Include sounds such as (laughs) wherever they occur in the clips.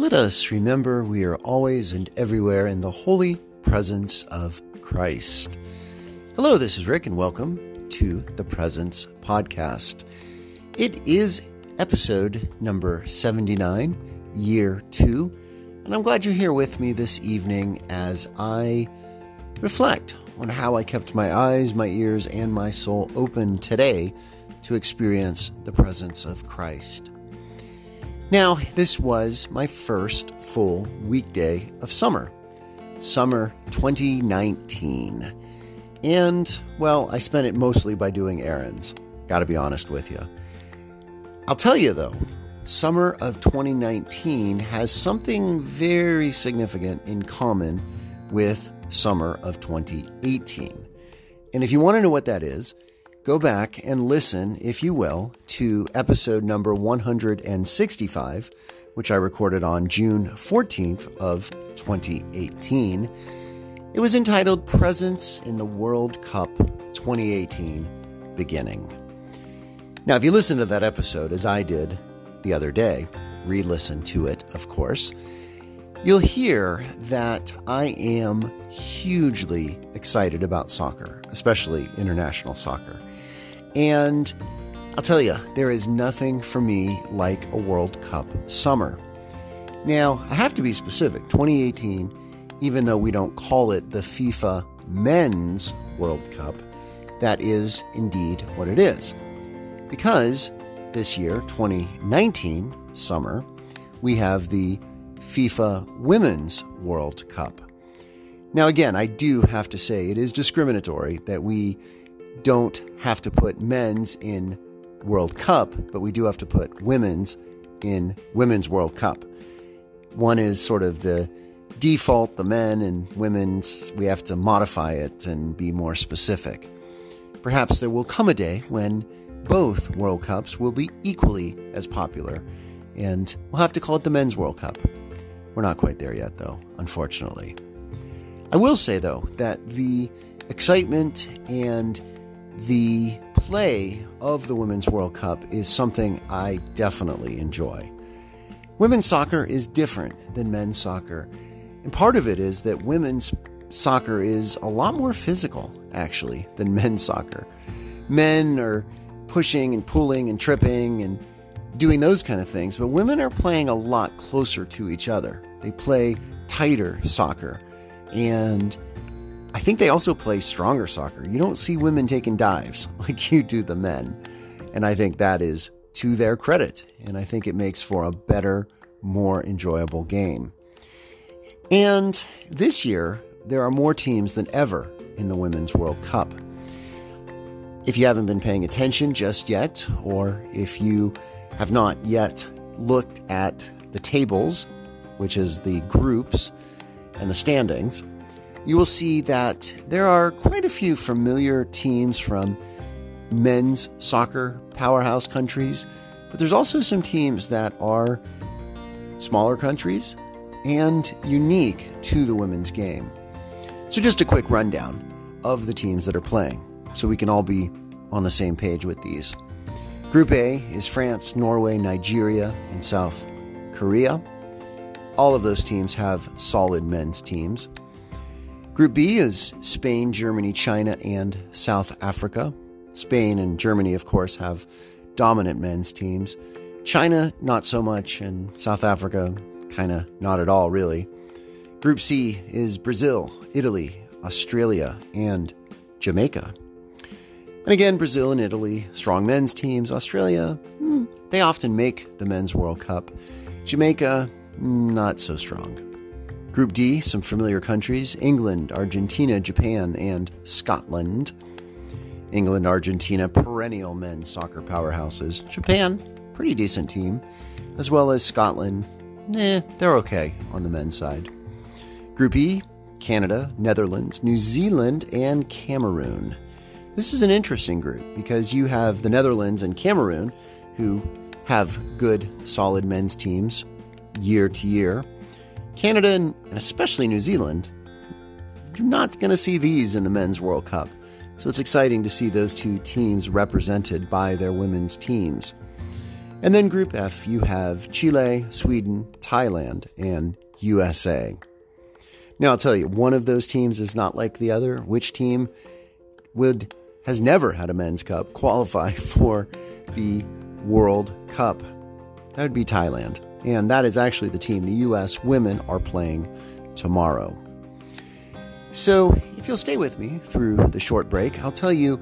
Let us remember we are always and everywhere in the holy presence of Christ. Hello, this is Rick, and welcome to the Presence Podcast. It is episode number 79, year two, and I'm glad you're here with me this evening as I reflect on how I kept my eyes, my ears, and my soul open today to experience the presence of Christ. Now, this was my first full weekday of summer, summer 2019. And, well, I spent it mostly by doing errands. Gotta be honest with you. I'll tell you though, summer of 2019 has something very significant in common with summer of 2018. And if you want to know what that is, go back and listen, if you will, to episode number 165, which I recorded on June 14th of 2018. It was entitled Presence in the World Cup 2018 Beginning. Now, if you listen to that episode, as I did the other day, re listen to it, of course, you'll hear that I am hugely excited about soccer, especially international soccer. And I'll tell you, there is nothing for me like a World Cup summer. Now, I have to be specific 2018, even though we don't call it the FIFA Men's World Cup, that is indeed what it is. Because this year, 2019 summer, we have the FIFA Women's World Cup. Now, again, I do have to say it is discriminatory that we don't have to put men's in World Cup, but we do have to put women's in Women's World Cup. One is sort of the default, the men, and women's, we have to modify it and be more specific. Perhaps there will come a day when both World Cups will be equally as popular, and we'll have to call it the Men's World Cup. We're not quite there yet, though, unfortunately. I will say, though, that the excitement and the play of the Women's World Cup is something I definitely enjoy. Women's soccer is different than men's soccer, and part of it is that women's soccer is a lot more physical, actually, than (laughs) men's soccer. Men are pushing and pulling and tripping and doing those kind of things, but women are playing a lot closer to each other. They play tighter soccer. And I think they also play stronger soccer. You don't see women taking dives (laughs) like you do the men. And I think that is to their credit. And I think it makes for a better, more enjoyable game. And this year, there are more teams than ever in the Women's World Cup. If you haven't been paying attention just yet, or if you have not yet looked at the tables, which is the groups and the standings, you will see that there are quite a few familiar teams from men's soccer powerhouse countries, but there's also some teams that are smaller countries and unique to the women's game. So, just a quick rundown of the teams that are playing so we can all be on the same page with these. Group A is France, Norway, Nigeria, and South Korea. All of those teams have solid men's teams. Group B is Spain, Germany, China, and South Africa. Spain and Germany, of course, have dominant men's teams. China, not so much, and South Africa, kind of not at all, really. Group C is Brazil, Italy, Australia, and Jamaica. And again, Brazil and Italy, strong men's teams. Australia, hmm, they often make the Men's World Cup. Jamaica, not so strong. Group D, some familiar countries England, Argentina, Japan, and Scotland. England, Argentina, perennial men's soccer powerhouses. Japan, pretty decent team. As well as Scotland, eh, they're okay on the men's side. Group E, Canada, Netherlands, New Zealand, and Cameroon. This is an interesting group because you have the Netherlands and Cameroon who have good, solid men's teams year to year. Canada and especially New Zealand, you're not going to see these in the Men's World Cup. So it's exciting to see those two teams represented by their women's teams. And then Group F, you have Chile, Sweden, Thailand, and USA. Now, I'll tell you, one of those teams is not like the other. Which team would has never had a men's cup qualify (laughs) for the World Cup? That would be Thailand. And that is actually the team the U.S. women are playing tomorrow. So, if you'll stay with me through the short break, I'll tell you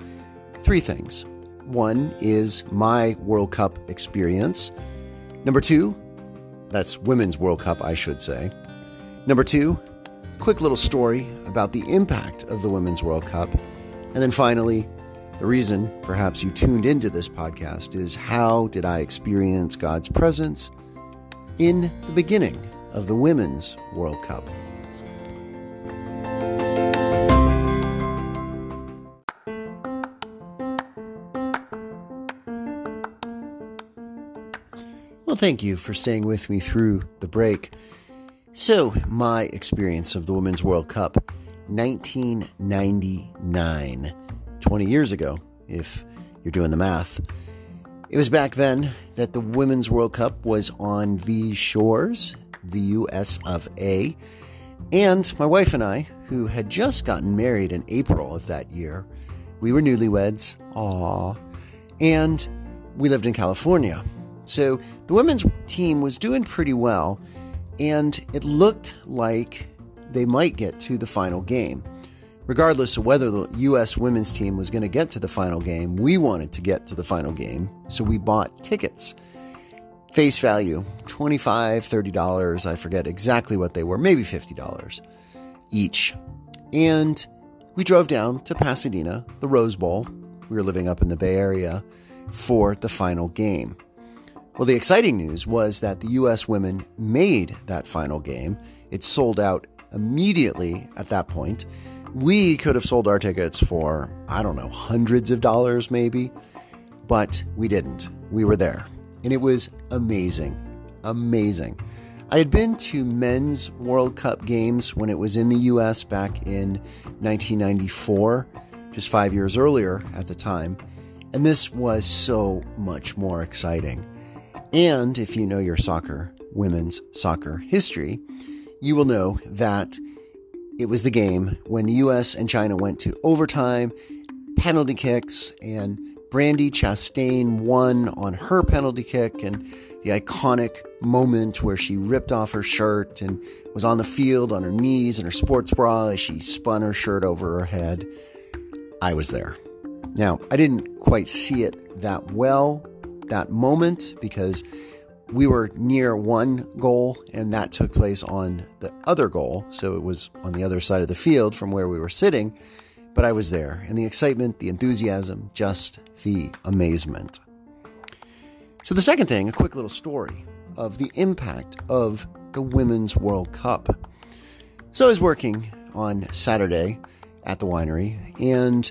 three things. One is my World Cup experience. Number two, that's Women's World Cup, I should say. Number two, quick little story about the impact of the Women's World Cup. And then finally, the reason perhaps you tuned into this podcast is how did I experience God's presence in the beginning of the Women's World Cup? Well, thank you for staying with me through the break. So, my experience of the Women's World Cup, 1999, 20 years ago, if you're doing the math. It was back then that the Women's World Cup was on these shores, the US of A. And my wife and I, who had just gotten married in April of that year, we were newlyweds. Aww. And we lived in California. So the women's team was doing pretty well, and it looked like they might get to the final game. Regardless of whether the U.S. women's team was going to get to the final game, we wanted to get to the final game, so we bought tickets. Face value $25, $30, I forget exactly what they were, maybe $50 each. And we drove down to Pasadena, the Rose Bowl. We were living up in the Bay Area for the final game. Well, the exciting news was that the U.S. women made that final game. It sold out immediately at that point. We could have sold our tickets for, I don't know, hundreds of dollars maybe, but we didn't. We were there. And it was amazing. Amazing. I had been to men's World Cup games when it was in the US back in 1994, just five years earlier at the time. And this was so much more exciting. And if you know your soccer, women's soccer history, you will know that it was the game when the US and China went to overtime, penalty kicks, and Brandi Chastain won on her penalty kick and the iconic moment where she ripped off her shirt and was on the field on her knees in her sports bra as she spun her shirt over her head. I was there. Now, I didn't quite see it that well that moment because we were near one goal and that took place on the other goal. So it was on the other side of the field from where we were sitting, but I was there. And the excitement, the enthusiasm, just the amazement. So, the second thing, a quick little story of the impact of the Women's World Cup. So, I was working on Saturday at the winery, and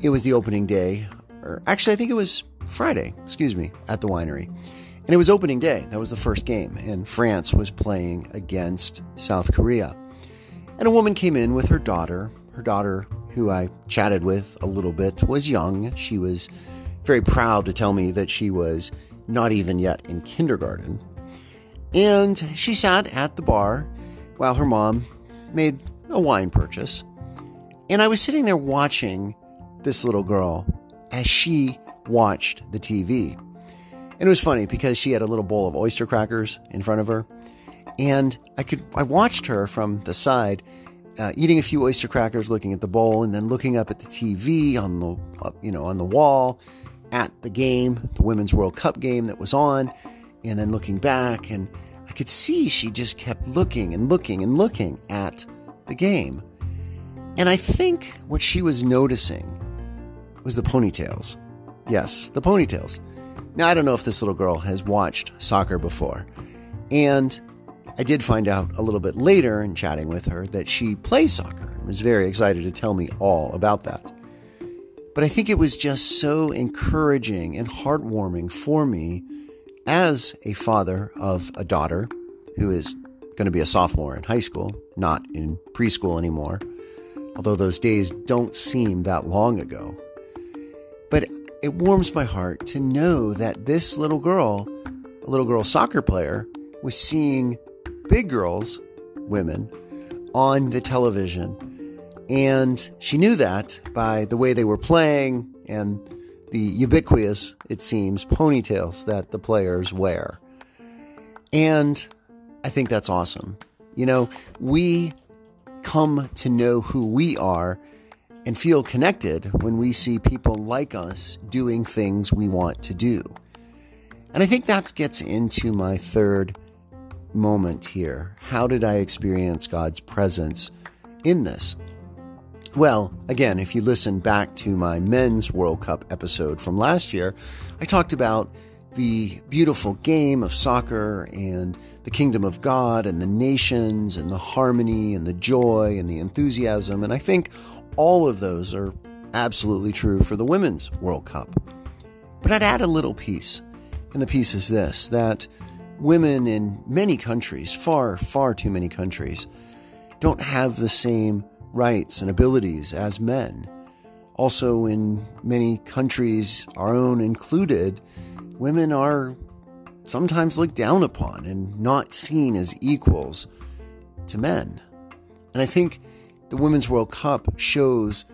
it was the opening day, or actually, I think it was Friday, excuse me, at the winery. And it was opening day. That was the first game. And France was playing against South Korea. And a woman came in with her daughter. Her daughter, who I chatted with a little bit, was young. She was very proud to tell me that she was not even yet in kindergarten. And she sat at the bar while her mom made a wine purchase. And I was sitting there watching this little girl as she watched the TV. And it was funny because she had a little bowl of oyster crackers in front of her. And I could I watched her from the side uh, eating a few oyster crackers, looking at the bowl, and then looking up at the TV on the uh, you know on the wall at the game, the Women's World Cup game that was on, and then looking back, and I could see she just kept looking and looking and looking at the game. And I think what she was noticing was the ponytails. Yes, the ponytails. Now, I don't know if this little girl has watched soccer before. And I did find out a little bit later in chatting with her that she plays soccer and was very excited to tell me all about that. But I think it was just so encouraging and heartwarming for me as a father of a daughter who is going to be a sophomore in high school, not in preschool anymore, although those days don't seem that long ago. But it warms my heart to know that this little girl, a little girl soccer player, was seeing big girls, women, on the television. And she knew that by the way they were playing and the ubiquitous, it seems, ponytails that the players wear. And I think that's awesome. You know, we come to know who we are and feel connected when we see people like us doing things we want to do. And I think that gets into my third moment here. How did I experience God's presence in this? Well, again, if you listen back to my men's World Cup episode from last year, I talked about the beautiful game of soccer and the kingdom of God and the nations and the harmony and the joy and the enthusiasm. And I think all of those are absolutely true for the Women's World Cup. But I'd add a little piece, and the piece is this that women in many countries, far, far too many countries, don't have the same rights and abilities as men. Also, in many countries, our own included, women are sometimes looked down upon and not seen as equals to men. And I think the Women's World Cup shows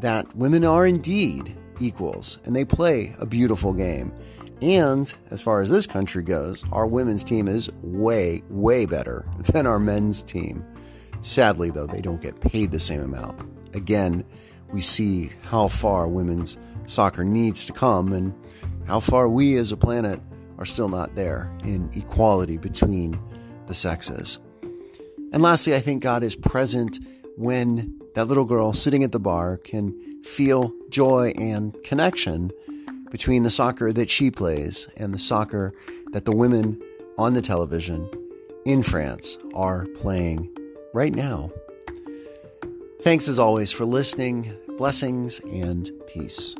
that women are indeed equals and they play a beautiful game. And as far as this country goes, our women's team is way, way better (laughs) than our men's team. Sadly, though, they don't get paid the same amount. Again, we see how far women's soccer needs to come and how far we as a planet are still not there in equality between the sexes. And lastly, I think God is present when that little girl sitting at the bar can feel joy and connection between the soccer that she plays and the soccer that the women on the television in France are playing right now. Thanks as always for listening. Blessings and peace.